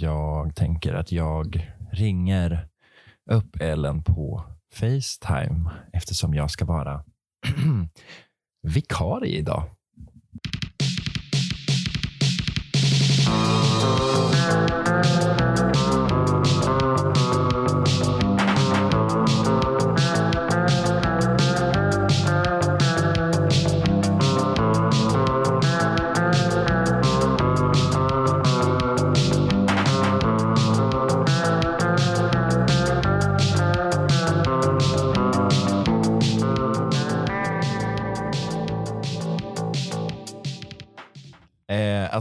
Jag tänker att jag ringer upp Ellen på Facetime eftersom jag ska vara vikarie idag.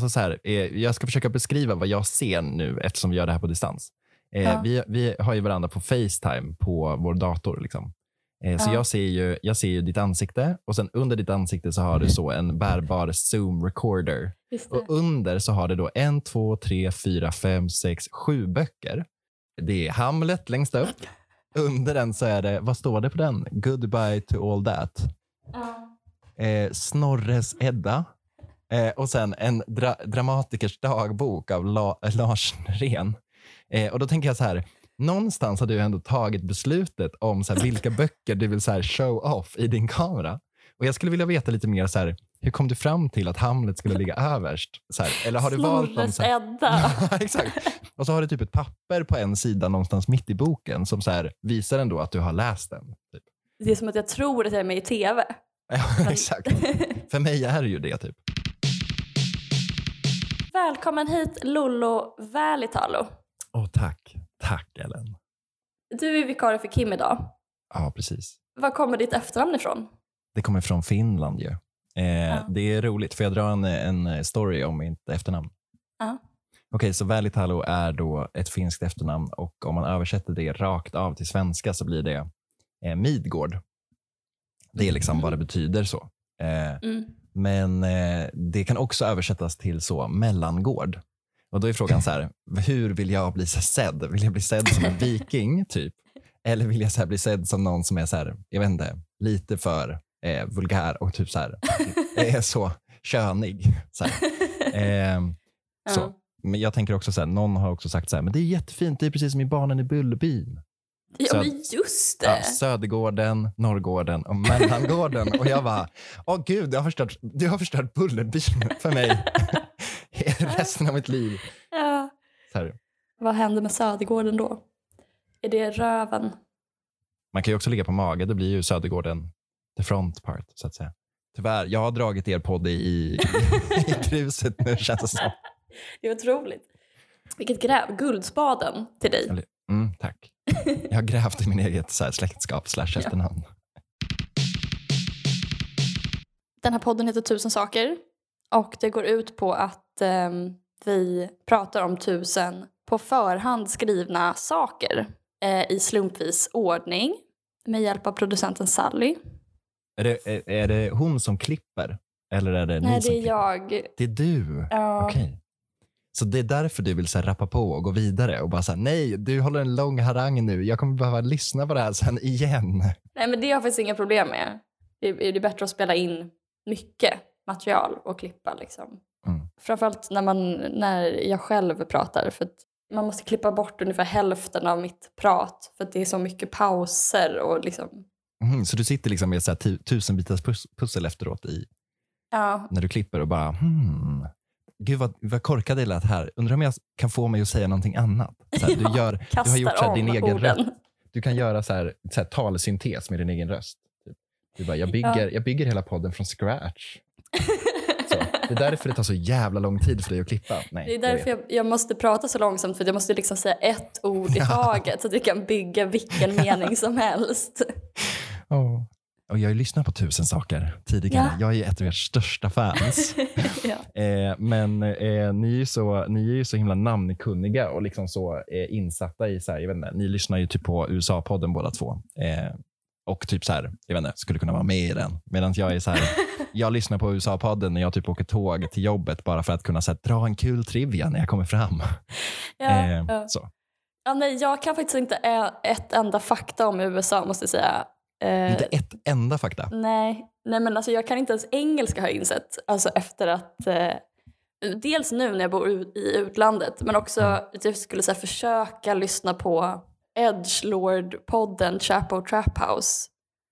Alltså så här, eh, jag ska försöka beskriva vad jag ser nu eftersom vi gör det här på distans. Eh, Ja. vi, vi har ju varandra på Facetime på vår dator. Liksom. Eh, så Ja. jag ser, ju, jag ser ju ditt ansikte och sen under ditt ansikte så har du så en bärbar Zoom recorder. Och under så har det då en, två, tre, fyra, fem, sex, sju böcker. Det är Hamlet längst upp. Under den så är det, vad står det på den? Goodbye to all that. Ja. Eh, Snorres Edda. Eh, och sen en dra dramatikers dagbok av La Lars Norén. Eh, och då tänker jag så här, någonstans har du ändå tagit beslutet om så här, vilka böcker du vill så här, show off i din kamera. Och Jag skulle vilja veta lite mer, så här, hur kom du fram till att Hamlet skulle ligga överst? Så här, eller har du valt någon, så Edda. Exakt. Och så har du typ ett papper på en sida någonstans mitt i boken som så här, visar ändå att du har läst den. Typ. Det är som att jag tror att jag är med i tv. Ja, exakt. För mig är det ju det. typ. Välkommen hit Lollo Välitalo. Åh, tack. Tack, Ellen. Du är vikarie för Kim idag. Ja, precis. Var kommer ditt efternamn ifrån? Det kommer från Finland ju. Eh, Det är roligt, för jag drar en, en story om mitt efternamn. Ja. Okej, så Välitalo är då ett finskt efternamn och om man översätter det rakt av till svenska så blir det eh, Midgård. Det är liksom vad det betyder så. Eh, Mm. Men eh, det kan också översättas till så mellangård. Och då är frågan så här, hur vill jag bli så sedd? Vill jag bli sedd som en viking typ? Eller vill jag så bli sedd som någon som är så här, jag vet inte, lite för eh, vulgär och typ så här, är så könig. Så. Eh, så. Men jag tänker också så här, någon har också sagt så här, men det är jättefint, det är precis som i Barnen i Bullerbyn. Ja, men just det. Ja, Södergården, Norrgården och Mellangården. och jag bara, åh gud, du har förstört, du har förstört Bullerbyn för mig resten av mitt liv. Ja. Vad händer med Södergården då? Är det röven? Man kan ju också ligga på mage, då blir ju Södergården the front part, så att säga. Tyvärr, jag har dragit er podd i, i, i gruset nu känns det som. Det är otroligt. Vilket gräv. Guldspaden till dig. Mm, tack. Jag har grävt i min eget så här, släktskap slash efternamn. Den här podden heter Tusen saker och det går ut på att ehm, vi pratar om tusen på förhand skrivna saker eh, i slumpvis ordning med hjälp av producenten Sally. Är det, är, är det hon som klipper? Eller är det ni Nej, som det är klipper? jag. Det är du? Ja. Okej. Så det är därför du vill så här, rappa på och gå vidare och bara säga nej, du håller en lång harang nu. Jag kommer behöva lyssna på det här sen igen. Nej, men det har jag faktiskt inga problem med. Det är, det bättre att spela in mycket material och klippa. Liksom. Mm. Framförallt när, man, när jag själv pratar. För att man måste klippa bort ungefär hälften av mitt prat. För att det är så mycket pauser. Och liksom, Mhm, så du sitter liksom med så här, tu, tusenbitars pus- pussel efteråt i, ja, när du klipper och bara hmm. Gud vad, vad korkad det lät här. Undrar om jag kan få mig att säga någonting annat. Så här, du, gör, du har gjort så här, din egen orden. röst. Du kan göra så här, så här, talsyntes med din egen röst. Typ. Du bara, jag, bygger, Ja. jag bygger hela podden från scratch. Så. Det är därför det tar så jävla lång tid för dig att klippa. Nej, Det är därför jag, jag måste prata så långsamt för jag måste liksom säga ett ord i taget så att jag kan bygga vilken mening som helst. Och jag lyssnat på tusen saker tidigare. Ja. Jag är ett av ert största fans. ja. eh, men eh, ni, är ju så, ni är ju så himla namnkunniga och liksom så eh, insatta i, så här, jag vet inte, ni lyssnar ju typ på USA-podden båda två. Eh, och typ så här, jag vet inte, skulle kunna vara med i den. Medan jag är så här, jag lyssnar på USA-podden när jag typ åker tåg till jobbet bara för att kunna så här, dra en kul trivia när jag kommer fram. Ja, eh, ja. Så. Ja, nej, jag kan faktiskt inte ett enda fakta om USA måste jag säga. Eh, Inte ett enda fakta. nej, nej, men alltså jag kan inte ens engelska har jag insett. Alltså efter att eh, dels nu när jag bor i utlandet, men också Mm. att jag skulle så här, försöka lyssna på Edgelord-podden Chapo Trap House.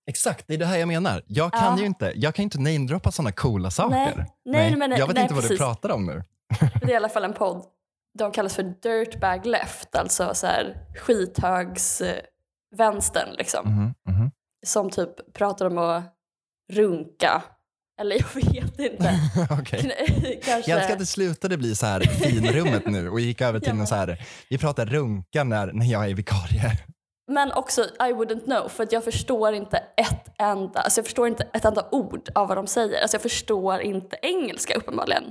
Exakt, det är det här jag menar. Jag kan Ja. ju inte, jag kan inte namedroppa sådana coola saker. nej, men- jag vet nej, inte vad du precis. pratar om nu. Det är i alla fall en podd. De kallas för Dirtbag Left, alltså så här skithögs eh, vänstern liksom. Mhm. Som typ pratar om att runka. Eller jag vet inte. Okej. Kanske. Jag älskar att det slutade bli så här finrummet nu och gick över till Ja. så här, vi pratar runka när, när jag är vikarie. Men också I wouldn't know för att jag förstår inte ett enda, alltså jag förstår inte ett enda ord av vad de säger. Alltså jag förstår inte engelska uppenbarligen.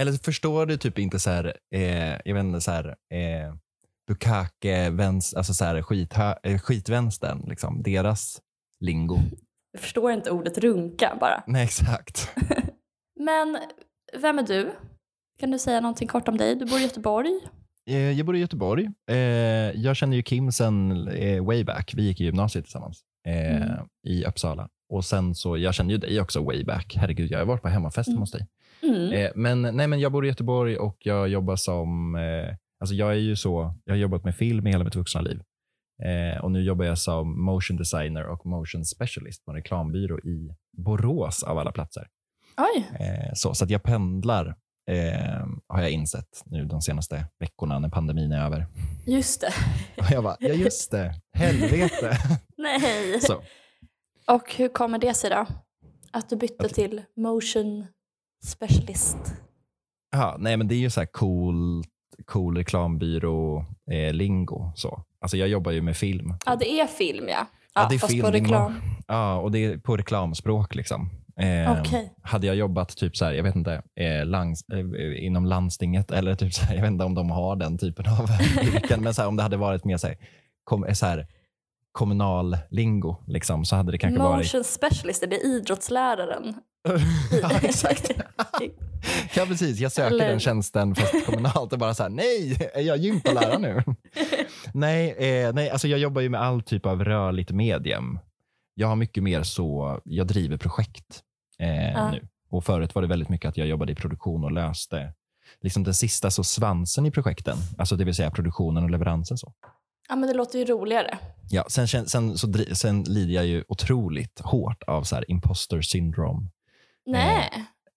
Eller förstår du typ inte så här, eh, jag vet inte så här, eh, bukake, väns, alltså så här skithö, eh, skitvänstern, liksom, deras lingo. Jag förstår inte ordet runka bara. Nej, exakt. Men vem är du? Kan du säga någonting kort om dig? Du bor i Göteborg. Eh, jag bor i Göteborg. Eh, jag känner ju Kim sen eh, way back. Vi gick i gymnasiet tillsammans Mm. i Uppsala. Och sen så, jag känner ju dig också way back. Herregud, jag har varit på hemmafest Mm. hos dig. Mm. Men, nej, men jag bor i Göteborg och jag jobbar som... Alltså jag är ju så, jag har jobbat med film i hela mitt vuxna liv. Eh, och nu jobbar jag som motion designer och motion specialist på en reklambyrå i Borås av alla platser. Eh, så så att jag pendlar, eh, har jag insett nu de senaste veckorna när pandemin är över. just det. Och jag bara, ja just det, helvete. Nej. så. Och hur kommer det sig då? Att du bytte Att- till motion specialist. Ja, nej, men det är ju så här cool, cool reklambyrå, eh. Alltså jag jobbar ju med film. Ja, det är film ja. Ja, det är fast film, på reklam. Ja, och det är på reklamspråk. Liksom. Eh, Okej. Hade jag jobbat typ så här, jag vet inte, eh, lands, eh, inom landstinget eller typ så här, jag vet inte om de har den typen av yrken, men så här, om det hade varit mer så här, kom, så här, kommunal lingo liksom, så hade det kanske varit... Motion specialist, är det idrottsläraren? Ja, exakt. ja, precis. Jag söker Eller- den tjänsten fast kommunalt och bara så här, nej, är jag gympalärare nu? nej, eh, nej alltså jag jobbar ju med all typ av rörligt medium. Jag har mycket mer så, jag driver projekt eh, Ja. nu. Och förut var det väldigt mycket att jag jobbade i produktion och löste liksom den sista så svansen i projekten, alltså det vill säga produktionen och leveransen. Så. Ja, men det låter ju roligare. Ja, sen, sen, så, sen lider jag ju otroligt hårt av så här imposter syndrome. Nej.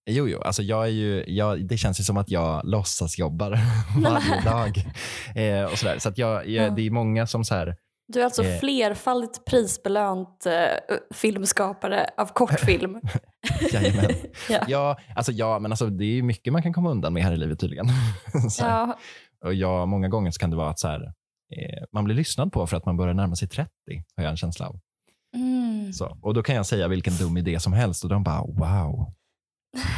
Jo, jo. Alltså jag är ju, jag, det känns ju som att jag låtsas jobbar varje dag. Eh, och sådär. Så att jag, jag, Ja. det är många som så här, Du är alltså Eh. flerfaldigt prisbelönt eh, filmskapare av kortfilm. jajamän. ja. ja, alltså, ja, men alltså, det är mycket man kan komma undan med här i livet tydligen. Ja. Och jag, många gånger kan det vara att så här, eh, man blir lyssnad på för att man börjar närma sig 30, har jag en känsla av. Mm. Så, och då kan jag säga vilken dum idé som helst och de bara wow,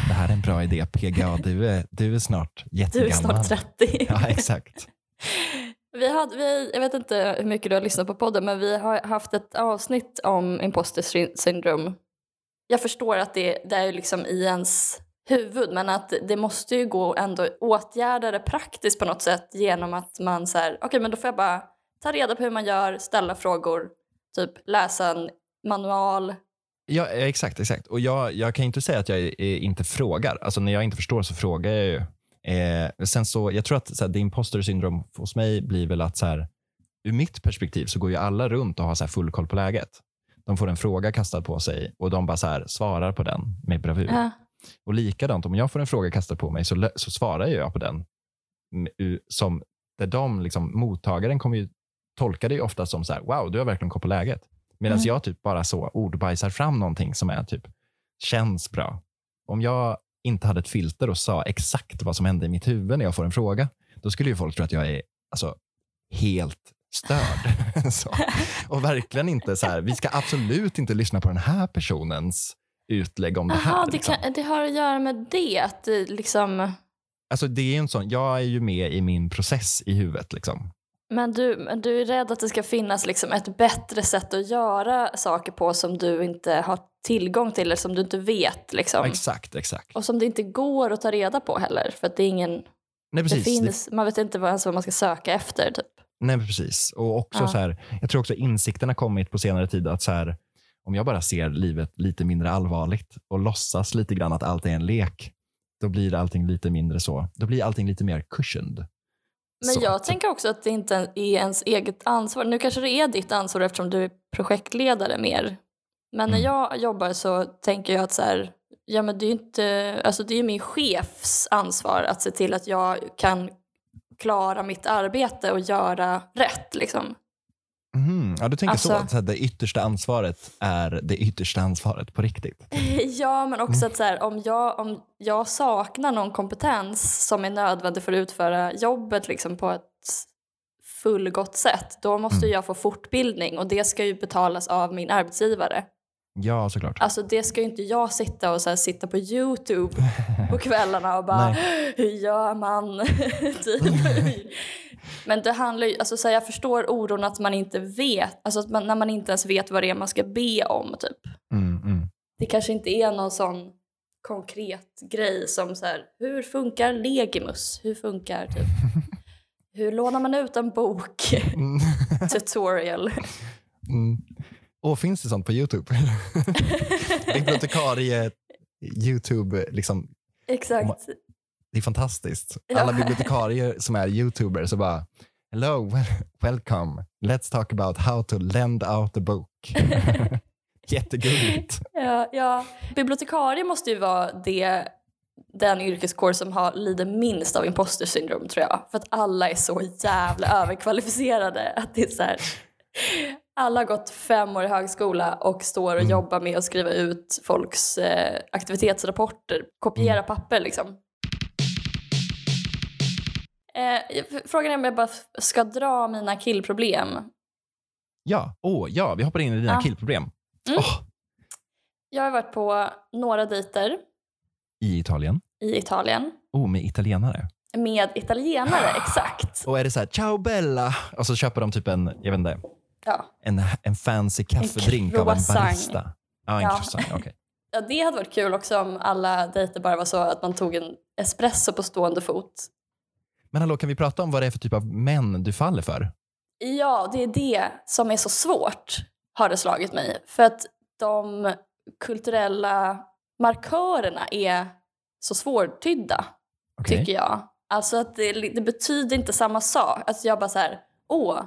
det här är en bra idé. PGA, du är, du är snart Du är jättegammal. snart 30. Ja, exakt. Vi hade, vi, jag vet inte hur mycket du har lyssnat på podden, men vi har haft ett avsnitt om imposter syn- syndrome. Jag förstår att det, det är liksom i ens huvud, men att det måste ju gå ändå åtgärda det praktiskt på något sätt genom att man så här, okej men då får jag bara ta reda på hur man gör, ställa frågor, typ läsa en manual. Ja, exakt. exakt. Och jag, jag kan inte säga att jag inte frågar. Alltså, när jag inte förstår så frågar jag ju. Eh, sen så, jag tror att så här, det imposter syndrom hos mig blir väl att så här, ur mitt perspektiv så går ju alla runt och har så här, full koll på läget. De får en fråga kastad på sig och de bara så här, svarar på den med bravur. Ja. Och likadant, om jag får en fråga kastad på mig så, så svarar jag på den. Som, där de, liksom, mottagaren kommer ju tolka det ju ofta som så här, wow, du har verkligen koll på läget. Medan Mm. jag typ bara så ordbajsar fram någonting som är typ, känns bra. Om jag inte hade ett filter och sa exakt vad som hände i mitt huvud när jag får en fråga, då skulle ju folk tro att jag är alltså, helt störd. Och verkligen inte så här, vi ska absolut inte lyssna på den här personens utlägg om det här. Det, liksom. kan, det har att göra med det, att det liksom... Alltså det är en sån, jag är ju med i min process i huvudet. Liksom. Men du, men du är rädd att det ska finnas liksom ett bättre sätt att göra saker på som du inte har tillgång till eller som du inte vet. Liksom. Exakt, exakt. Och som det inte går att ta reda på heller. För att det är ingen, Nej, det precis. finns, man vet inte vad, ens vad man ska söka efter. Typ. Nej, precis. Och också Ja. så här, jag tror också insikten har kommit på senare tid att så här, om jag bara ser livet lite mindre allvarligt och låtsas lite grann att allt är en lek, då blir allting lite mindre så. Då blir allting lite mer cushioned. Men Så. jag tänker också att det inte är ens eget ansvar. Nu kanske det är ditt ansvar eftersom du är projektledare mer. Men när Mm. jag jobbar så tänker jag att så här, ja, men det är ju inte, alltså det är min chefs ansvar att se till att jag kan klara mitt arbete och göra rätt. Liksom. Mhm, Ja, du tänker så, Alltså- att så här, det yttersta ansvaret är det yttersta ansvaret på riktigt. Ja, men också Mm. att så här, om, jag, om jag saknar någon kompetens som är nödvändig för att utföra jobbet liksom, på ett fullgott sätt, då måste Mm. jag få fortbildning och det ska ju betalas av min arbetsgivare. Ja, såklart. Alltså det ska ju inte jag sitta och så här, sitta på Youtube på kvällarna och bara hur gör man? typ. Men det handlar ju, alltså så här, jag förstår oron att man inte vet, alltså att man, när man inte ens vet vad det är man ska be om typ. Mm, mm. Det kanske inte är någon sån konkret grej som så här, hur funkar Legimus? Hur funkar typ, hur lånar man ut en bok? Mm. Tutorial. Mm. Och finns det sånt på Youtube? Bibliotekarie Youtube, liksom, Exakt. Det är fantastiskt. Alla bibliotekarier som är Youtubers så bara Hello, wel- welcome. Let's talk about how to lend out a book. Jättegulligt. Ja, ja. Bibliotekarie måste ju vara det, den yrkeskår som har, lider minst av imposter syndrom tror jag. För att alla är så jävla överkvalificerade. Att det är så här, alla har gått fem år i högskola och står och Mm. jobbar med att skriva ut folks eh, aktivitetsrapporter, kopiera Mm. papper liksom. Eh, frågan är om jag bara ska dra mina killproblem. Ja, oh, ja, vi hoppar in i dina Ja. killproblem. Mm. Åh, Jag har varit på några dejter I Italien. i Italien Oh, med italienare. med italienare, exakt. Och är det så här, ciao bella, och så köper de typ en, jag vet inte, Ja. en, en fancy kaffedrink av en barista. Ja, en Ja. croissant, okej. ja, det hade varit kul också om alla dejter bara var så att man tog en espresso på stående fot. Men hallå, kan vi prata om vad det är för typ av män du faller för? Ja, det är det som är så svårt, har det slagit mig. För att de kulturella markörerna är så svårtydda, Okej. tycker jag. Alltså att det, det betyder inte samma sak. Alltså jag bara så här, åh,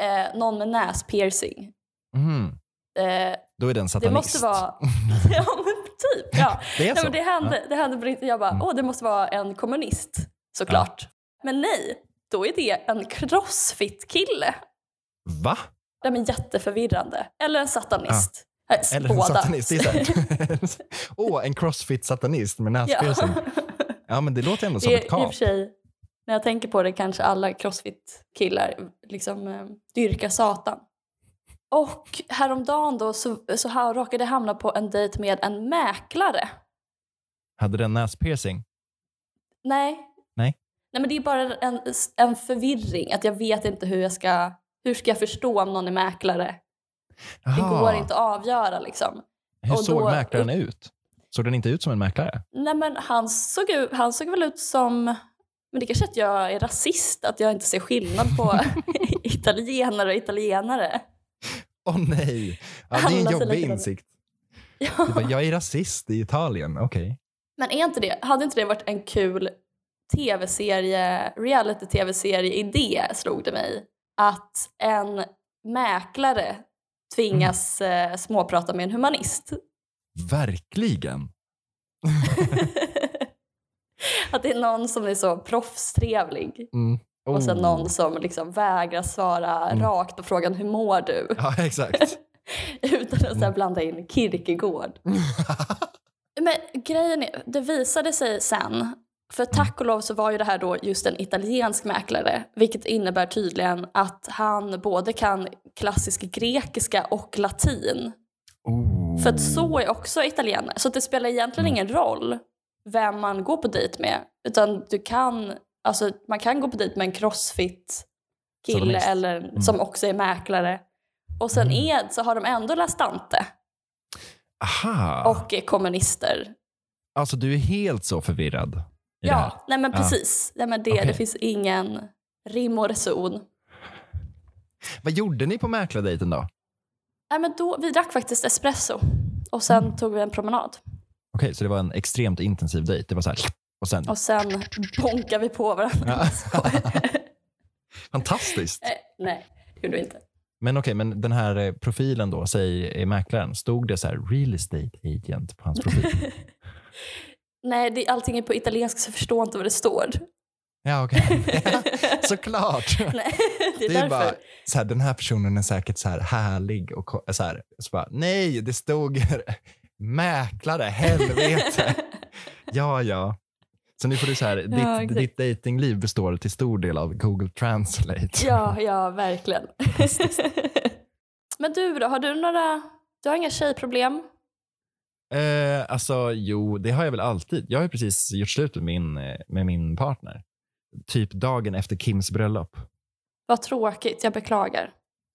eh, någon med näspiercing. Mhm. Eh, Då är det en det satanist. måste vara... ja, men typ. Ja. Det är Nej, så? men det hände, det hände på riktigt. Jag bara, Mm. åh det måste vara en kommunist såklart. Men nej, då är det en crossfit-kille. Va? Nej men jätteförvirrande. Eller en satanist. Ja. Eller en satanist. det är. Åh, en crossfit-satanist med ja. näspiercing. Ja. men det låter ändå som Det ett är i och kap. för sig, när jag tänker på det kanske alla crossfit-killar liksom eh, dyrkar satan. Och häromdagen då så, så här råkade jag hamna på en dejt med en mäklare. Hade den näspiercing? Nej. Nej. Men det är bara en, en förvirring. Att jag vet inte hur jag ska, hur ska jag förstå om någon är mäklare. Det Jaha. går inte att avgöra liksom. Hur och såg då- mäklaren ut? Såg den inte ut som en mäklare? Nej men han såg, han såg väl ut som, men det kanske är att jag är rasist, att jag inte ser skillnad på italienare och italienare. Åh nej! Ja, det är en jobbig insikt. Ja. Bara, jag är rasist i Italien. Okej. Men är inte det, hade inte det varit en kul tv-serie, reality-tv-serie-idé slog det mig. Att en mäklare tvingas eh, småprata med en humanist. Verkligen. att det är någon som är så proffstrevlig Mm. och sen Oh. någon som liksom vägrar svara Mm. rakt på frågan hur mår du? Ja, exakt. Utan att så Mm. blanda in Kierkegaard. Men grejen är, det visade sig sen, för tack och lov så var ju det här då just en italiensk mäklare, vilket innebär tydligen att han både kan klassisk grekiska och latin. oh. För att så är också italienare. Så det spelar egentligen Mm. ingen roll vem man går på dejt med. Utan du kan, alltså, man kan gå på dejt med en crossfit-kille eller Mm. som också är mäklare. Och sen Mm. är, så har de ändå läst Dante Aha. och är kommunister. Alltså, du är helt så förvirrad. Ja, nej men Ja. precis. Nej, men det, Okej. det finns ingen rim och reson. Vad gjorde ni på mäklardejten då? Nej, men då, vi drack faktiskt espresso och sen Mm. tog vi en promenad. Okej, så det var en extremt intensiv dejt. Det var så här, Och sen, Och sen bonkar vi på varandra. fantastiskt. Eh, Nej, det gjorde vi inte. Men okej, men den här eh, profilen då, säg mäklaren, stod det så här real estate agent på hans profil? Nej, det, allting är på italienska så jag förstår inte vad det står. ja, okej. Såklart. Nej, det är, Det är bara, så här, den här personen är säkert så här härlig och så här, så bara, nej, det stod mäklare, helvete. ja, ja. Så nu får du så här, Ja, ditt datingliv består till stor del av Google Translate. Ja, ja, verkligen. Men du då, har du några... Du har inga tjejproblem? Eh, alltså, jo, det har jag väl alltid. Jag har ju precis gjort slut med min, eh, med min partner. Typ dagen efter Kims bröllop. Vad tråkigt, jag beklagar.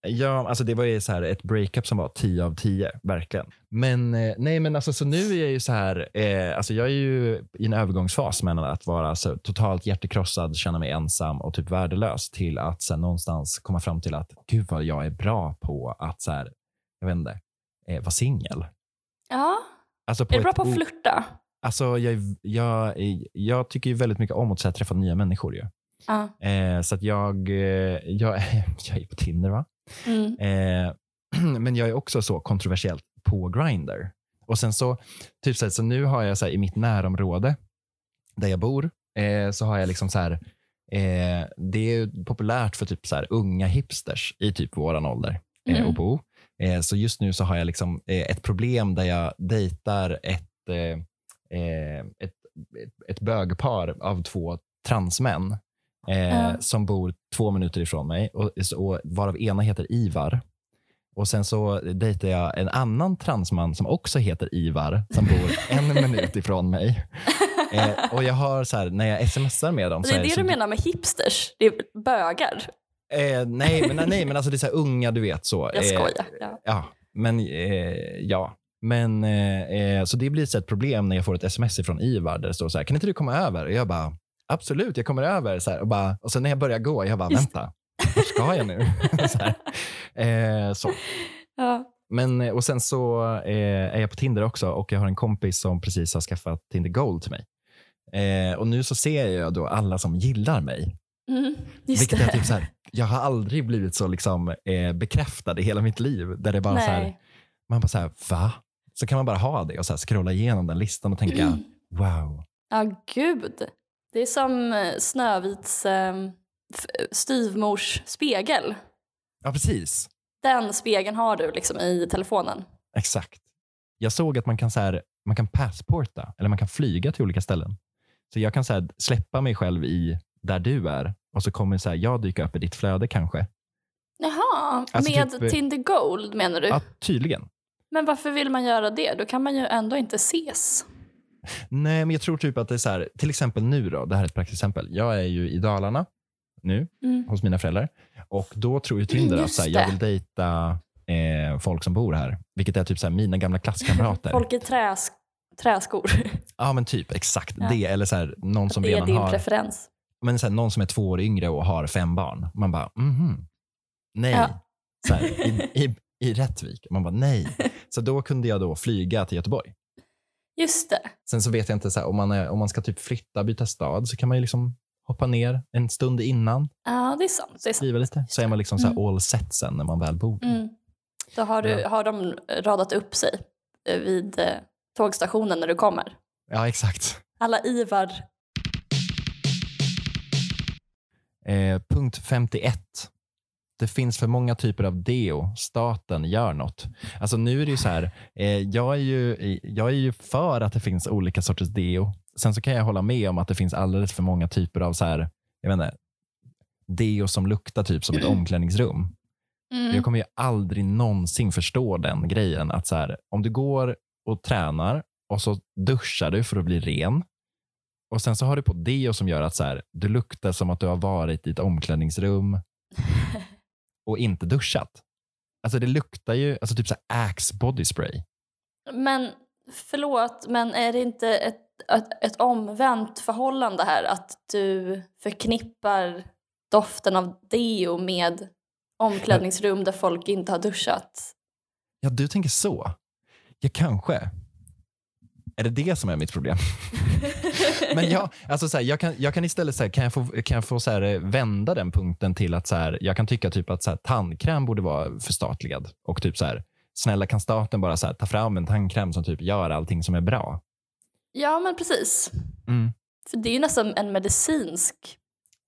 Ja, alltså det var ju så här ett breakup som var 10 av 10, verkligen. Men eh, nej, men alltså så nu är jag ju så här, eh, alltså jag är ju i en övergångsfas mellan att vara så totalt hjärtekrossad, känna mig ensam och typ värdelös till att här, någonstans komma fram till att gud vad jag är bra på att så här, jag vet inte, eh, vara singel. Ja, Alltså är du bra på att flirta? Alltså jag, jag, jag tycker ju väldigt mycket om att så här, träffa nya människor. Ju. Ja. Eh, så att jag, eh, jag, jag är på Tinder, va? Mm. Eh, men jag är också så kontroversiellt på Grindr. Och sen så, typ så, här, så nu har jag så här, i mitt närområde där jag bor, eh, så har jag liksom så här, eh, det är populärt för typ så unga hipsters i typ våran ålder eh, Mm. att bo. Eh, så just nu så har jag liksom eh, ett problem där jag dejtar ett, eh, eh, ett, ett, bögpar av två transmän Ja. som bor två minuter ifrån mig och, och varav ena heter Ivar. Och Sen så dejtar jag en annan transman som också heter Ivar som bor en minut ifrån mig. Eh, och jag har så här, när jag smsar med dem så Det är det så du menar med hipsters? Det är bögar? Eh, nej, men, nej, men alltså det är så här unga, du vet. så. Jag Eh, skojar. Ja. Ja, men eh, ja. Men, eh, eh, så det blir så ett problem när jag får ett sms från Ivar där det står så här, kan inte du komma över? Och jag bara, absolut, jag kommer över. Så här, och, bara, och sen när jag börjar gå, jag bara, Just- vänta, vart ska jag nu? så. Eh, så. Ja. Men, och sen så är jag på Tinder också och jag har en kompis som precis har skaffat Tinder Gold till mig. Och nu så ser jag då alla som gillar mig. Mm, Vilket är typ så här, jag har aldrig blivit så liksom, eh, bekräftad i hela mitt liv. Där det bara så här, man bara så här, va? Så kan man bara ha det och så här scrolla igenom den listan och tänka, wow. Ja, gud. Det är som eh, Snövits eh, styvmors spegel. Ja, precis. Den spegeln har du liksom i telefonen. Exakt. Jag såg att man kan, så här, man kan passporta, eller man kan flyga till olika ställen. Så jag kan så här, släppa mig själv i där du är och så kommer så här, jag dyka upp i ditt flöde kanske. Jaha, Alltså med typ, Tinder Gold menar du? Ja, tydligen. Men varför vill man göra det? Då kan man ju ändå inte ses. Nej, men jag tror typ att det är så här, till exempel nu då, det här är ett praktiskt exempel. Jag är ju i Dalarna nu Mm. hos mina föräldrar och då tror ju Tinder att Just så här, jag vill dejta eh, folk som bor här, vilket är typ så här, mina gamla klasskamrater. Folk i träs träskor. Ja, men typ exakt Ja. det. Eller så här, någon som det är redan din har, preferens. Men så här, någon som är två år yngre och har fem barn. Man bara, mhm. Nej. Ja. Så här, i, i, I Rättvik. Man bara, nej. Så då kunde jag då flyga till Göteborg. Just det. Sen så vet jag inte, så här, om, man är, om man ska typ flytta, byta stad, så kan man ju liksom hoppa ner en stund innan, Ja, det är sant. Det är sant. skriva lite. Så är man liksom så Mm. all set sen när man väl bor. Mm. Då har, du, Ja. har de radat upp sig eh, vid eh, tågstationen när du kommer. Ja, exakt. Alla Ivar. Eh, punkt 51. Det finns för många typer av deo. Staten gör något. Alltså nu är det ju så här, eh, jag, är ju, jag är ju för att det finns olika sorters deo. Sen så kan jag hålla med om att det finns alldeles för många typer av så här, jag vet inte, deo som luktar typ som ett omklädningsrum. Mm. Jag kommer ju aldrig någonsin förstå den grejen. Att så här, om du går och tränar och så duschar du för att bli ren. Och sen så har du på deo som gör att så här, du luktar som att du har varit i ett omklädningsrum och inte duschat. Alltså det luktar ju, alltså typ så här Axe body spray. Men förlåt, men är det inte ett, ett, ett omvänt förhållande här? Att du förknippar doften av deo med omklädningsrum där folk inte har duschat? Ja, du tänker så. Ja, kanske. Är det det som är mitt problem? Men jag, alltså så här, jag, kan, jag kan istället så här, kan jag få, kan jag få så här, eh, vända den punkten till att så här, jag kan tycka typ att så här, tandkräm borde vara förstatligad. Och typ så här, snälla kan staten bara så här, ta fram en tandkräm som typ gör allting som är bra? Ja, men precis. Mm. För det är ju nästan en medicinsk...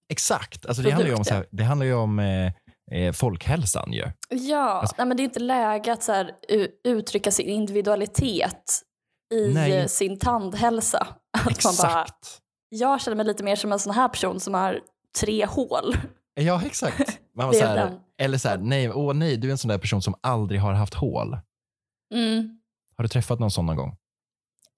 Exakt. Alltså, det, handlar ju om, så här, det handlar ju om eh, eh, folkhälsan. Ju. Ja, Alltså- nej, men det är inte läge att så här, uttrycka sin individualitet i Nej. sin tandhälsa. Att man bara, Exakt. jag känner mig lite mer som en sån här person som har tre hål. Ja, exakt. Man var så är här, eller så här, nej, åh nej, du är en sån där person som aldrig har haft hål. Mm. Har du träffat någon sån någon gång?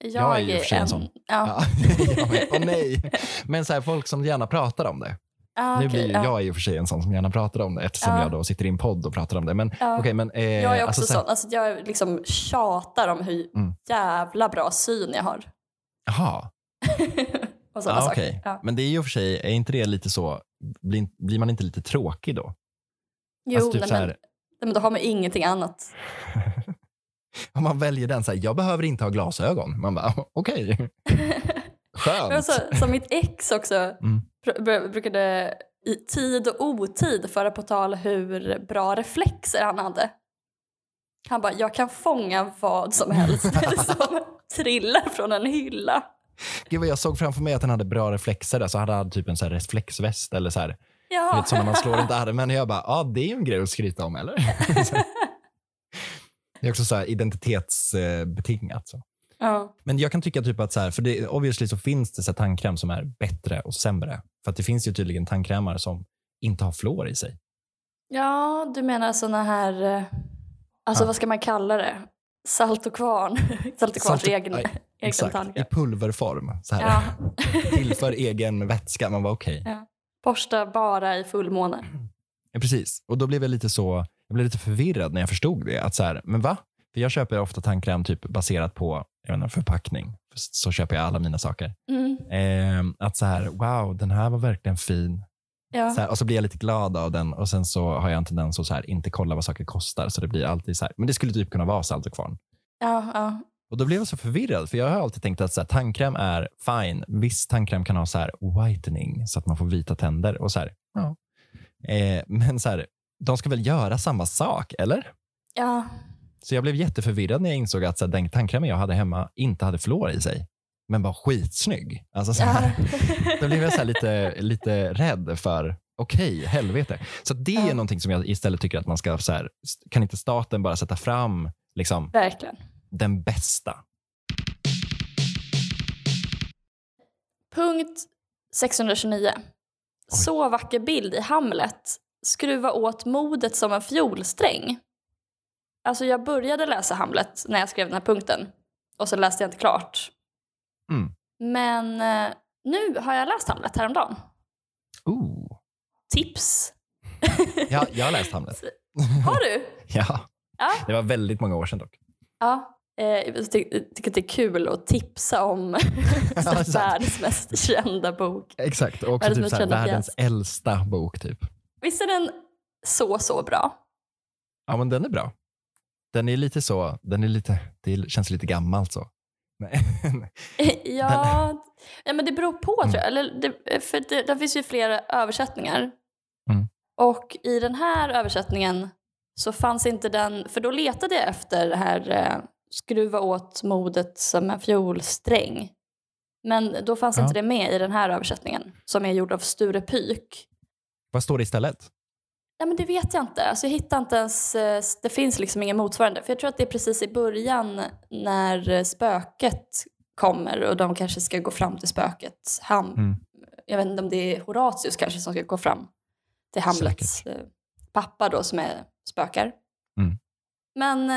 Jag, är ju för sig en sån. Ja. Ja. jag. Åh nej. Men så här, folk som gärna pratar om det. Ah, nu okej, blir ju, ja. jag är ju för sig en sån som gärna pratar om det eftersom Ja. jag då sitter i en podd och pratar om det. Men, Ja. okej, men, eh, Jag är också alltså, så här- sån. Alltså, jag liksom tjatar om hur Mm. jävla bra syn jag har. Jaha, och sådana saker. okej. Ja. Men det är ju för sig, är inte det lite så, blir, blir man inte lite tråkig då? Jo, alltså, typ nej, så men, här, nej, men då har man ingenting annat. om man väljer den, så här, jag behöver inte ha glasögon. Man bara, okej. Skönt. Men alltså, som mitt ex också Mm. Br- br- brukade i tid och otid föra på tal hur bra reflexer han hade. Han bara, jag kan fånga vad som helst som trillar från en hylla. Gud vad jag såg framför mig att han hade bra reflexer. Alltså han hade typ en så här reflexväst eller så här, Ja, vet, sådana man slår inte armen. Jag bara, ja det är ju en grej att skryta om eller? det är också så här identitetsbetingat. Så. Ja. Men jag kan tycka typ att så här, för det, obviously så finns det så här tandkräm som är bättre och sämre. För att det finns ju tydligen tandkrämar som inte har fluor i sig. ja, du menar såna här, eh, alltså Ja. vad ska man kalla det? Salt och kvarn. Salt och kvarns egen, ja, egen Exakt, i tandkräm. pulverform. Så här. Ja. Tillför egen vätska. Man var okej. Borsta bara i fullmåne. Ja, precis. Och då blev jag lite så, jag blev lite förvirrad när jag förstod det. Att så här, men va? För jag köper ofta tandkräm typ baserat på jag inte, förpackning. Så köper jag alla mina saker. Mm. Eh, att så här, wow, den här var verkligen fin. Ja. Så här, och så blir jag lite glad av den och sen så har jag en tendens att så här, inte kolla vad saker kostar. Så det blir alltid så här, men det skulle typ kunna vara salt och kvarn. Ja, ja. Och då blev jag så förvirrad, för jag har alltid tänkt att så här, tandkräm är fine. Viss tandkräm kan ha så här whitening, så att man får vita tänder. Och så här, ja. eh, men så här, de ska väl göra samma sak, eller? ja. Så jag blev jätteförvirrad när jag insåg att så här, den tandkrämen jag hade hemma inte hade fluor i sig, men var skitsnygg. Alltså, så ja. här, då blev jag så lite, lite rädd för, okej, helvete. Så det är Ja. någonting som jag istället tycker att man ska, så här, kan inte staten bara sätta fram liksom, Verkligen. den bästa? Punkt 629. Så vacker bild i Hamlet. Skruva åt modet som en fiolsträng. Alltså jag började läsa Hamlet när jag skrev den här punkten. Och så läste jag inte klart. Mm. Men eh, nu har jag läst Hamlet häromdagen. Ooh. Tips. Ja, jag har läst Hamlet. Har du? Ja. Ja. Det var väldigt många år sedan dock. Ja. Eh, jag ty- tycker att det är kul att tipsa om sant. världens mest kända bok. Exakt, och också Världens typ mest så här, kända världens äldsta bok. typ. Visst är den så, så bra? Ja, men den är bra. Den är lite så, den är lite, det känns lite gammalt så. Ja, ja, men det beror på Mm. tror jag. Eller det, för det, det finns ju flera översättningar. Mm. Och i den här översättningen så fanns inte den, för då letade jag efter det här eh, skruva åt modet som en fiolsträng. Men då fanns Ja. inte det med i den här översättningen som är gjord av Sture Pyk. Vad står det istället? Ja, men det vet jag inte. Alltså, jag hittar inte ens, eh, det finns liksom ingen motsvarande. För jag tror att det är precis i början när eh, spöket kommer och de kanske ska gå fram till spöket. Ham, Mm. Jag vet inte om det är Horatius kanske som ska gå fram till Hamlets eh, pappa då som är spökar. Mm. Men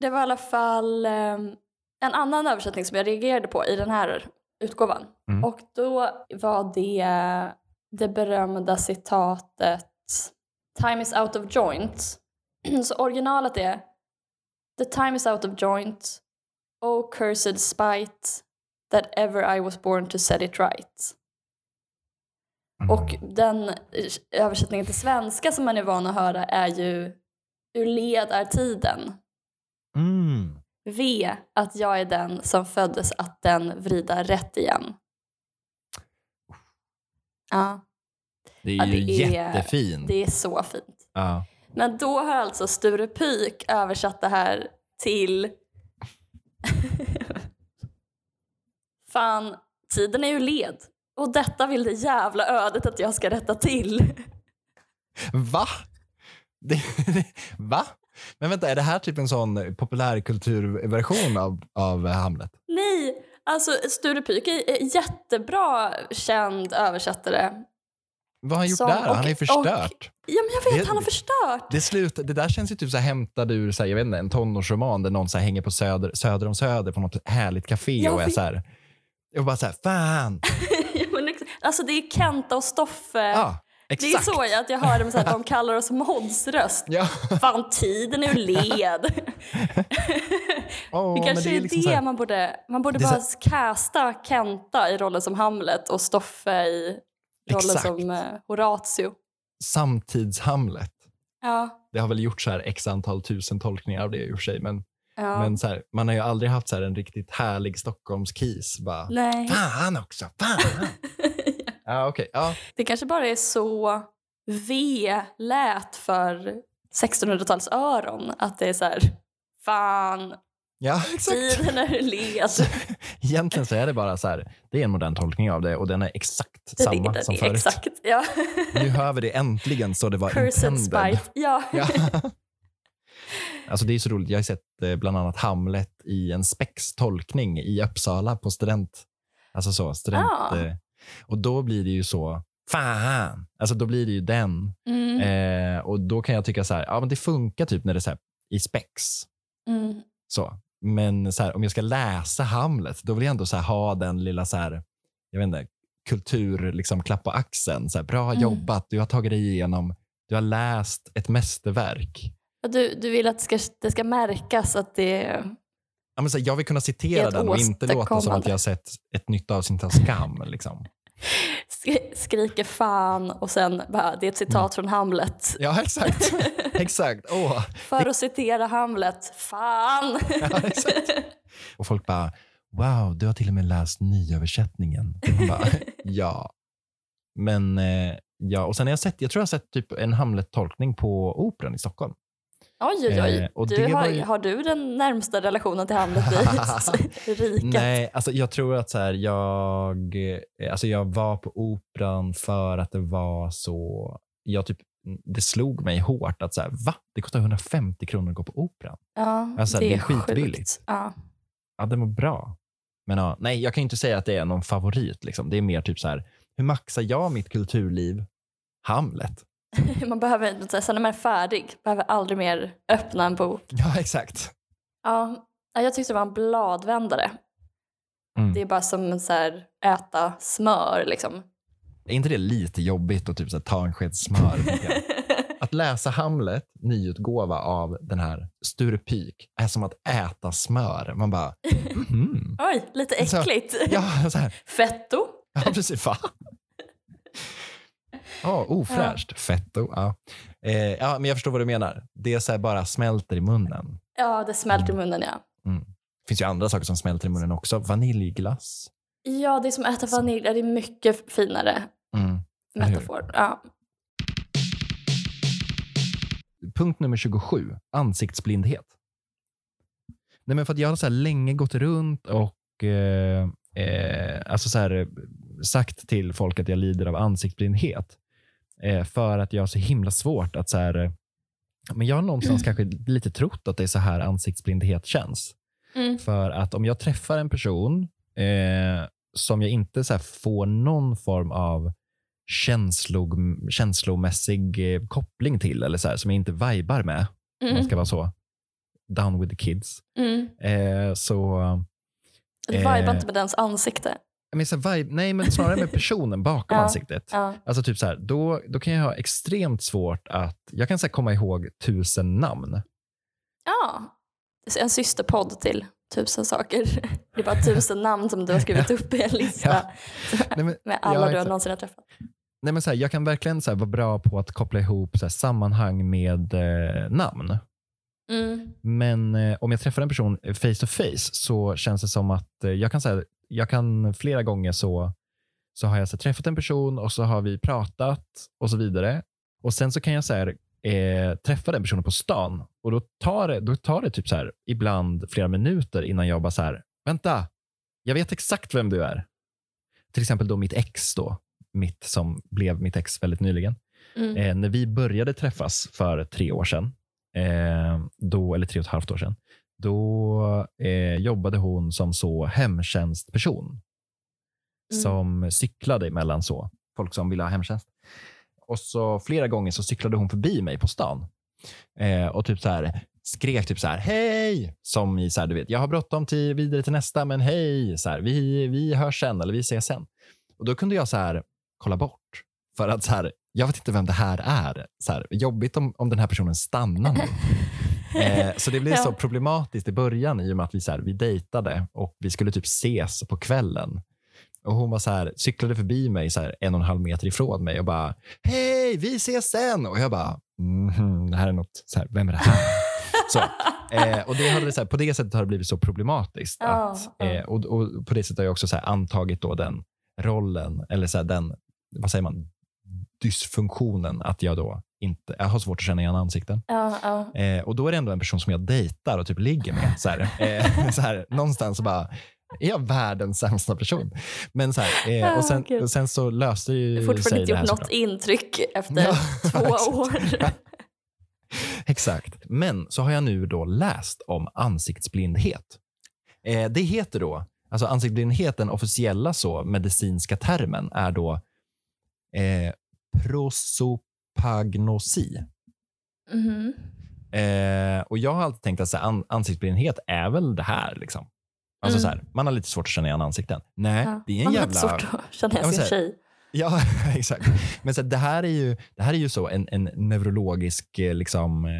det var i alla fall en annan översättning som jag reagerade på i den här utgåvan. Mm. Och då var det det berömda citatet Time is out of joint. Så originalet är The time is out of joint. Oh cursed spite that ever I was born to set it right. Mm. Och den översättningen till svenska som man är van att höra är ju Ur led är tiden. Mm. V. Att jag är den som föddes att den vrida rätt igen. Ja, Det är Ja, ju det är- jättefint. det är så fint. Ja. Men då har alltså Sture Pyk översatt det här till... Fan, tiden är ju led. Och detta vill det jävla ödet att jag ska rätta till. Va? Det, va? Men vänta, är det här typ en sån populärkulturversion av, av Hamlet? Nej, alltså Sture Pyk är är jättebra känd översättare. Vad har han gjort Som- där? Han har ju och- förstört. Ja, men jag vet, Det- han har förstört. Det, slut, det där känns ju typ så här hämtad ur så här, jag vet inte, en tonårsroman där någon så här hänger på söder, söder om Söder på något härligt café Jag och är så här. Och bara så här, fan. Ja, men alltså det är Kenta och Stoffe. Ja, det är exakt. så jag, att jag hör dem så här, de kallar oss Mods röst. Ja. Fan, tiden är ur led. Åh, Det kanske är det, liksom så här- man borde... Man borde Det är bara casta Kenta i rollen som Hamlet och Stoffe i rollen Exakt. som eh, Horatio. samtidshamlet. Ja, Det har väl gjort så här x antal tusen tolkningar av det i och för sig. Men, ja. men så här, man har ju aldrig haft så här en riktigt härlig Stockholmskis. Bara, Nej. Fan också, fan. ja, okej. Ja. Det kanske bara är så V lät för 1600-tals öron. Att det är så här, fan, ja, exakt. tiden är led. Egentligen så är det bara så här, det är en modern tolkning av det och den är exakt Det samma det, som det förut. exakt. Ja. Nu hör vi det äntligen så det var Cursed intended. spite. Ja. Ja. Alltså det är så roligt. Jag har sett eh, bland annat Hamlet i en spex-tolkning i Uppsala på student. Alltså så, student. Ah. Eh, och då blir det ju så, fan. Alltså då blir det ju den. Mm. Eh, och då kan jag tycka så här, ja men det funkar typ när det är här, i spex. Mm. Så. Men så här, om jag ska läsa Hamlet, då vill jag ändå så här, ha den lilla så här, jag vet inte, kultur, liksom klapp på axeln. Så här, bra Mm. jobbat, du har tagit dig igenom, du har läst ett mästerverk. Ja, Du, du vill att det ska, det ska märkas att det är... Ja, men så här, jag vill kunna citera den och inte låta som att jag har sett ett nytt avsnitt av Skam. Liksom. Sk- skriker fan och sen bara, det är ett citat från Hamlet. Ja, exakt. exakt. Åh. För att citera Hamlet, fan! Ja, exakt. Och folk bara, wow, du har till och med läst nyöversättningen. Bara, ja. Men eh, ja, och sen har jag sett, jag tror jag har sett typ en Hamlet-tolkning på Operan i Stockholm. Oj, oj, oj. Eh, och du det har, ju- har du den närmsta relationen till Hamlet i riket? Nej, alltså jag tror att så här, jag, eh, alltså jag var på Operan för att det var så, jag typ, det slog mig hårt att så här, va? Det kostar 150 kronor att gå på Operan. Ja, Alltså, det är skitbilligt. sjukt. Ja. Ja, den var bra. Men ja, nej, jag kan inte säga att det är någon favorit. Liksom. Det är mer typ så här, hur maxar jag mitt kulturliv? Hamlet. Man behöver, så sen när man är färdig, behöver aldrig mer öppna en bok. Ja, exakt. Ja, ja, jag tyckte det var en bladvändare. Mm. Det är bara som så här, äta smör liksom. Är inte det lite jobbigt att typ så här, ta en sked smör? Att läsa Hamlet, nyutgåva av den här Sture Pyk, är som att äta smör. Man bara, mhm. Oj, lite Så- äckligt. ja, så här. Fetto. Ja, precis. Va? Ja, ofräscht. Fetto. Ja. Eh, ja, men jag förstår vad du menar. Det är så här bara smälter i munnen. Ja, det smälter i munnen ja. Det finns ju andra saker som smälter i munnen också. Vaniljglass. Ja, det är som att äta vanilj. Det är mycket finare Mm. Metafor. Ja. Punkt nummer 27. Ansiktsblindhet. Nej, men för jag har så länge gått runt och eh, eh, alltså så här, sagt till folk att jag lider av ansiktsblindhet. Eh, för att jag har så himla svårt att... så här, eh, men Jag har någonstans kanske lite trott att det är så här ansiktsblindhet känns. Mm. För att om jag träffar en person eh, som jag inte så får någon form av känslog, känslomässig eh, koppling till, eller så här, som jag inte vibar med, om man Mm. ska vara så, down with the kids, Mm. eh, så... Du vibar Eh. inte med dens ansikte. Menar, så vibe, nej, men snarare med personen bakom Ja. ansiktet. Ja. Alltså typ så här, då, då kan jag ha extremt svårt att... Jag kan så komma ihåg tusen namn. ja. En systerpodd till tusen saker. Det är bara tusen namn som du har skrivit upp i en lista Ja. Nej, men, med alla du har någonsin har träffat. Nej, men så här, jag kan verkligen så här, vara bra på att koppla ihop så här, sammanhang med eh, namn. Mm. Men eh, om jag träffar en person face to face så känns det som att eh, jag kan säga, jag kan flera gånger så, så har jag så träffat en person och så har vi pratat och så vidare. Och sen så kan jag så här, eh, träffa den personen på stan och då tar det, då tar det typ så här, ibland flera minuter innan jag bara så här, vänta, jag vet exakt vem du är. Till exempel då mitt ex då, mitt som blev mitt ex väldigt nyligen. Mm. Eh, när vi började träffas för tre år sedan, eh, då, eller tre och ett halvt år sedan, då eh, jobbade hon som så hemtjänstperson. Mm. Som cyklade mellan så, folk som ville ha hemtjänst. Och så flera gånger så cyklade hon förbi mig på stan. Eh, och typ så här, skrek typ så här, hej! Som i så här, du vet, jag har bråttom till, vidare till nästa, men hej! Så här, vi, vi hörs sen, eller vi ses sen. Och då kunde jag så här, kolla bort. För att så här, jag vet inte vem det här är. Så här, jobbigt om, om den här personen stannar nu. Eh, så det blev Ja. så problematiskt i början i och med att vi, så här, vi dejtade och vi skulle typ ses på kvällen. Och Hon var så här, cyklade förbi mig så här, en och en halv meter ifrån mig och bara Hej, vi ses sen! Och jag bara, mhm, det här är något, så här, vem är det här? så, eh, och det hade, så här, på det sättet har det blivit så problematiskt. Ja, att, eh, och, och På det sättet har jag också så antagit då den rollen, eller så den, vad säger man, dysfunktionen att jag då inte, jag har svårt att känna igen ansikten. Ja, ja. Eh, och då är det ändå en person som jag dejtar och typ ligger med. Så här, eh, så här, någonstans bara, är jag världens sämsta person? Men så här, eh, och, sen, Ah, gud. och sen så löste ju fortfarande sig inte gjort något bra. intryck efter Ja, två år. Exakt. Men så har jag nu då läst om ansiktsblindhet. Eh, det heter då, alltså ansiktsblindhet, den officiella så medicinska termen är då eh, prosopagnosi. Mhm. Eh, och jag har alltid tänkt att så här, an, ansiktsblindhet är väl det här. Liksom. Alltså Mm. så här, man har lite svårt att känna igen ansikten. Nej, Ja. det är en Man har jävla... inte svårt att känna igen sin tjej. Ja, exakt. Men så här, det, här är ju, det här är ju så en, en neurologisk eh, liksom, eh,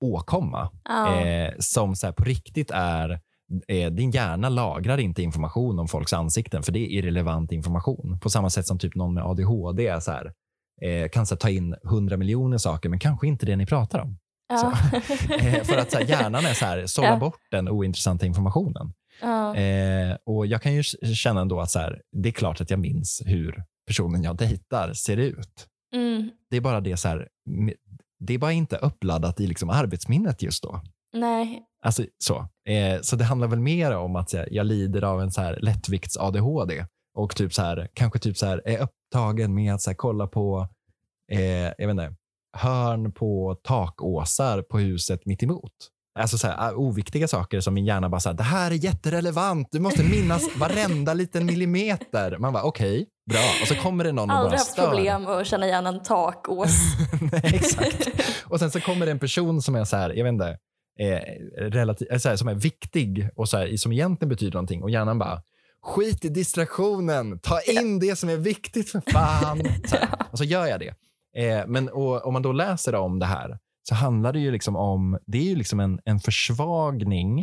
åkomma Ja. eh, som så här, på riktigt är eh, din hjärna lagrar inte information om folks ansikten för det är irrelevant information. På samma sätt som typ någon med ADHD är så här, eh, kan så här, ta in hundra miljoner saker men kanske inte det ni pratar om. ja. Eh, för att så här, hjärnan är så här, sålla Ja. bort den ointressanta informationen. ja. Eh, och Jag kan ju känna ändå att så här, det är klart att jag minns hur personen jag dejtar ser ut. Mm. Det är bara det så här, det är bara inte uppladdat i liksom arbetsminnet just då. Nej. Alltså, så. Eh, så det handlar väl mer om att jag, jag lider av en så här lättvikts-ADHD och typ så här, kanske typ så här, är upptagen med att så här, kolla på eh, jag vet inte, hörn på takåsar på huset mitt emot. Alltså så här, oviktiga saker som min hjärna bara så här, det här är jätterelevant, du måste minnas varenda liten millimeter. Man bara okej, bra. Och så kommer det någon och bara Aldrig haft stör. problem att känna igen en takås. Nej, exakt. Och sen så kommer det en person som är så här, jag vet inte, eh, relativ, eh, så här, som är viktig och så här, som egentligen betyder någonting och hjärnan bara skit i distraktionen, ta in det som är viktigt för fan. Så här. Och så gör jag det. Eh, men och, om man då läser om det här så handlar det ju liksom om, det är ju liksom en, en försvagning,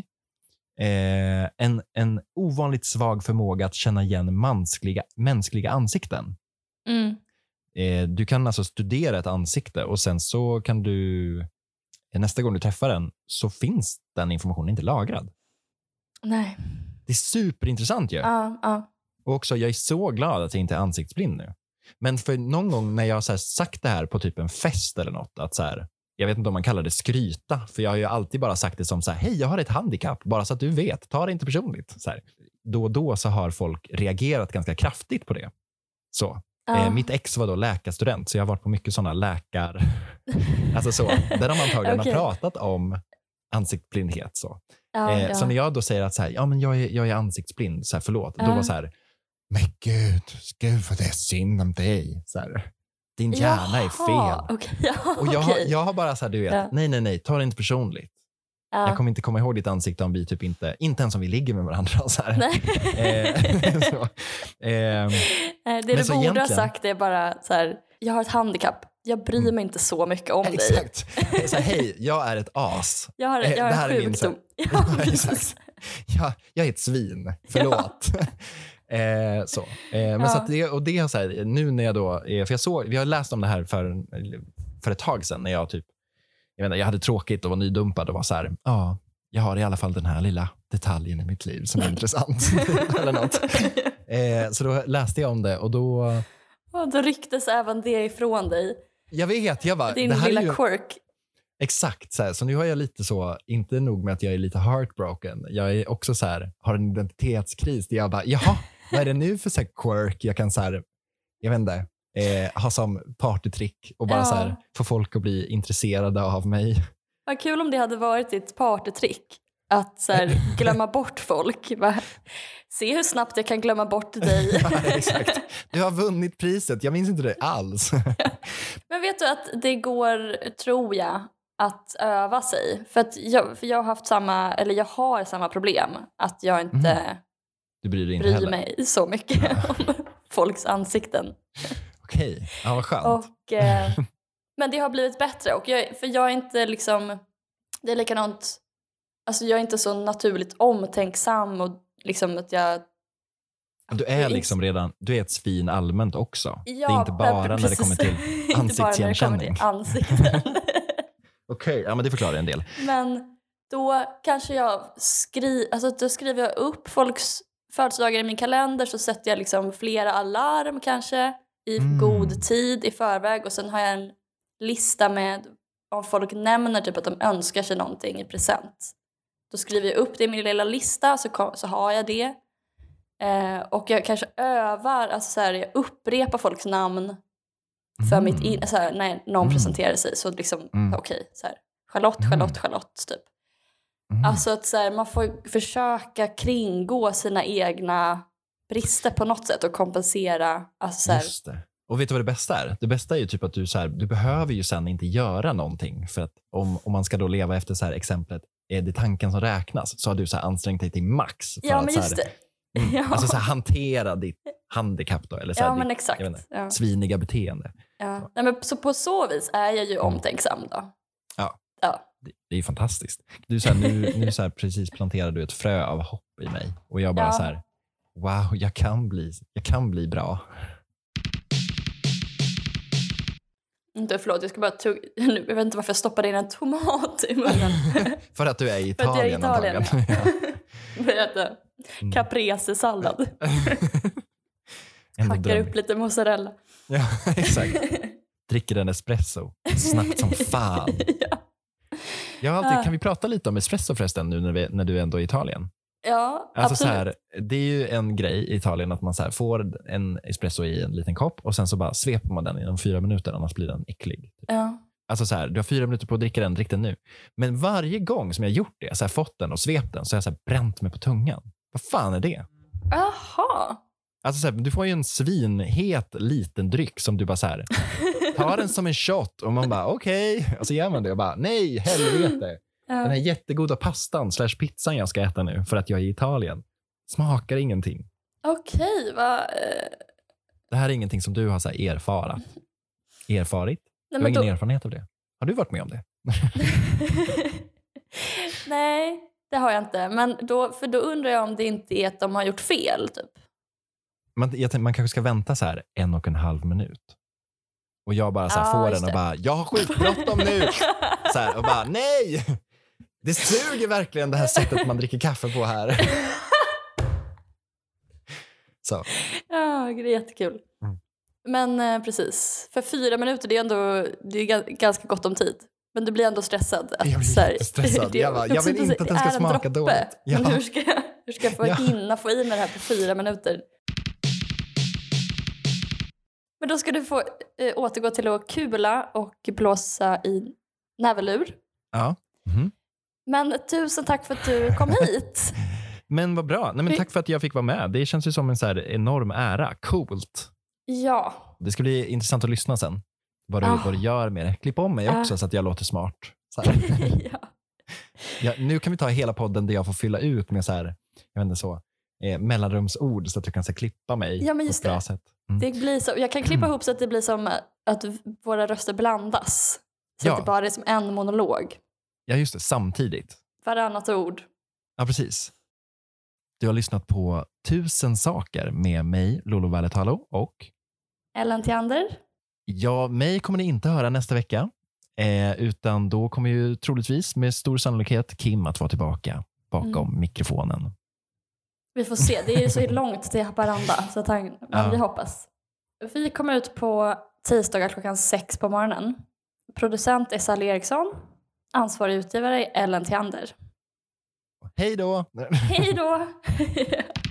eh, en, en ovanligt svag förmåga att känna igen mänskliga, mänskliga ansikten. Mm. Eh, du kan alltså studera ett ansikte och sen så kan du eh, nästa gång du träffar den så finns den informationen inte lagrad. Nej. Det är superintressant ju. Ja, ja. Och också, jag är så glad att jag inte är ansiktsblind nu. Men för någon gång när jag har sagt det här på typ en fest eller något, att så här, jag vet inte om man kallar det skryta, för jag har ju alltid bara sagt det som så här, hej, jag har ett handikapp, bara så att du vet, ta det inte personligt. Så här. Då och då så har folk reagerat ganska kraftigt på det. Så. ja. Eh, mitt ex var då läkarstudent, så jag har varit på mycket sådana läkar... alltså så, där de antagligen Okej. har pratat om ansiktsblindhet. Så. Ja, eh, så när jag då säger att så här, ja, men jag, är, jag är ansiktsblind, så här, förlåt, då var så här, men gud, gud vad det är synd om dig. Så här, Din hjärna är fel. okej, ja, Och jag, okej. jag har bara så här, du vet, Ja. nej, nej, nej, ta det inte personligt. Ja. Jag kommer inte komma ihåg ditt ansikte om vi typ inte, inte ens om vi ligger med varandra. Så här. Nej. Eh, så, Nej, det du borde ha sagt är bara så här, jag har ett handikapp, jag bryr mig inte så mycket om dig. Exakt. Så här, Hej, jag är ett as. Jag har, Eh, jag har det här är min sjukdom. Ja, exakt. Jag, jag är ett svin. Förlåt. eh, så. Eh, men Ja. så att det, och det är så här, nu när jag då, för jag såg, vi har läst om det här för, för ett tag sedan när jag typ jag, inte, jag hade tråkigt och var nydumpad och var så här, ja, jag har i alla fall den här lilla detaljen i mitt liv som är intressant. Eller något. Eh, så då läste jag om det och då, Och då rycktes även det ifrån dig. Jag vet, jag bara, Din det här lilla är ju, quirk. exakt så här, så nu har jag lite så, inte nog med att jag är lite heartbroken, jag är också så här, har en identitetskris där jag bara, jaha, vad är det nu för så här quirk jag kan så här, jag vet inte, eh, ha som partytrick och bara Ja. så här, få folk att bli intresserade av mig. Vad kul om det hade varit ditt partytrick. Att så här, glömma bort folk. Bara, Se hur snabbt jag kan glömma bort dig. Ja, exakt. Du har vunnit priset, jag minns inte det alls. Men vet du att det går, tror jag, att öva sig. För, att jag, för jag har haft samma, eller jag har samma problem. Att jag inte Du bryr dig inte bryr heller? mig så mycket om folks ansikten. Okej, ja, vad skönt. Och, eh, men det har blivit bättre. Och jag, för jag är inte liksom... Det är likadant... Alltså jag är inte så naturligt omtänksam och liksom att jag... Du är liksom redan, du är ett svin allmänt också. Ja, det är inte bara när det kommer till Inte bara när det kommer till ansiktsigenkänning. ansikten. Okej, ja, men det förklarar en del. Men då kanske jag skri, alltså då skriver jag upp folks födelsedagar i min kalender så sätter jag liksom flera alarm kanske i Mm. god tid i förväg och sen har jag en lista med om folk nämner typ att de önskar sig någonting i present. Då skriver jag upp det i min lilla lista så, så har jag det. Eh, och jag kanske övar, alltså så här, jag upprepar folks namn för mitt in, så här, när någon Mm. presenterar sig. Så liksom, Mm. okej, så här, Charlotte, Mm. Charlotte, Charlotte typ. Mm. Alltså att så här, man får försöka kringgå sina egna brister på något sätt och kompensera. Alltså så. Och vet du vad det bästa är? Det bästa är ju typ att du, så här, du behöver ju sen inte göra någonting. För att om, om man ska då leva efter så här exemplet, är det tanken som räknas, så har du så ansträngt dig till max. För ja att så här, mm, Ja. Alltså så här, hantera ditt handikapp då, eller så här, Ja ditt inte. Ja. sviniga beteende. Ja. Nej, men så på så vis är jag ju omtänksam då. Ja. Ja. Det, det är fantastiskt. Du, så här, nu nu så precis planterar du ett frö av hopp i mig och jag bara så här, wow, jag kan bli, jag kan bli bra. Inte förlåt, jag ska bara tugga. Nu, jag vet inte varför jag stoppade in en tomat i munnen. För att du är i För att jag är i Italien, Italien, antagligen. Berätta. Mm. Caprese-sallad. Hackar drömmigt. upp lite mozzarella. Ja, exakt. Dricker en espresso snabbt som fan. ja. Jag alltid, kan vi prata lite om espresso förresten nu när, vi, när du ändå är i Italien? Ja, Alltså så absolut. här, det är ju en grej i Italien att man så får en espresso i en liten kopp och sen så bara sveper man den inom fyra minuter annars blir den äcklig. Ja. Alltså så här, du har fyra minuter på att dricka den, drick den nu. Men varje gång som jag gjort det, så här, fått den och svept den, så har jag så här, bränt mig på tungan. Vad fan är det? Jaha. Alltså så här, du får ju en svinhet liten dryck som du bara så här, tar den som en shot och man bara okej. Och så gör man det och bara nej, helvete. Den här jättegoda pastan slash pizzan jag ska äta nu för att jag är i Italien smakar ingenting. Okej, vad... eh, Det här är ingenting som du har så här erfarat. Erfarit? Nej, Du har ingen då... erfarenhet av det. Har du varit med om det? Nej, det har jag inte. Men då, för då undrar jag om det inte är att de har gjort fel. Typ. Man, tänkte, man kanske ska vänta så här en och en halv minut. Och jag bara så här Ja, får den och det. bara, jag har skitbråttom nu. Så här, och bara, nej! Det suger verkligen det här sättet man dricker kaffe på här. Så. ja, det är jättekul. Mm. Men eh, precis, för fyra minuter det är ändå det är ga- ganska gott om tid. Men du blir ändå stressad. Att, Jag blir här- jättestressad. det Jag bara, jag vill inte att den ska smaka droppe. dåligt. Ja. Men hur ska, hur ska jag få Ja. hinna få i mig det här på fyra minuter? Men då ska du få eh, återgå till att kula och blåsa i näverlur. Ja. Mhm. Men tusen tack för att du kom hit. Men vad bra. Nej, men tack för att jag fick vara med. Det känns ju som en så enorm ära. Coolt. Ja, Det ska bli intressant att lyssna sen. Vad du, Ah. vad du gör med det. Klipp om mig Ah. också så att jag låter smart. Ja. Ja, nu kan vi ta hela podden där jag får fylla ut med så här, jag vet inte så, eh, mellanrumsord så att du kan så här, klippa mig Ja, men på just ett bra det. sätt. Mm. Det blir så. Jag kan klippa ihop så att det blir som att våra röster blandas. Så Ja. att det bara är som en monolog. Ja, just det. Samtidigt. Varannat ord. Ja, precis. Du har lyssnat på Tusen saker med mig, Lolo Valetalo och Ellen Theander. ja, mig kommer ni inte höra nästa vecka. Eh, utan då kommer ju troligtvis med stor sannolikhet Kim att vara tillbaka bakom Mm. mikrofonen. Vi får se. Det är ju så långt till Haparanda, så att han, men Ja. vi hoppas. Vi kommer ut på tisdagar klockan sex på morgonen. Producent är Sally Eriksson. Ansvarig utgivare är Ellen Theander. Hej då! Hej då!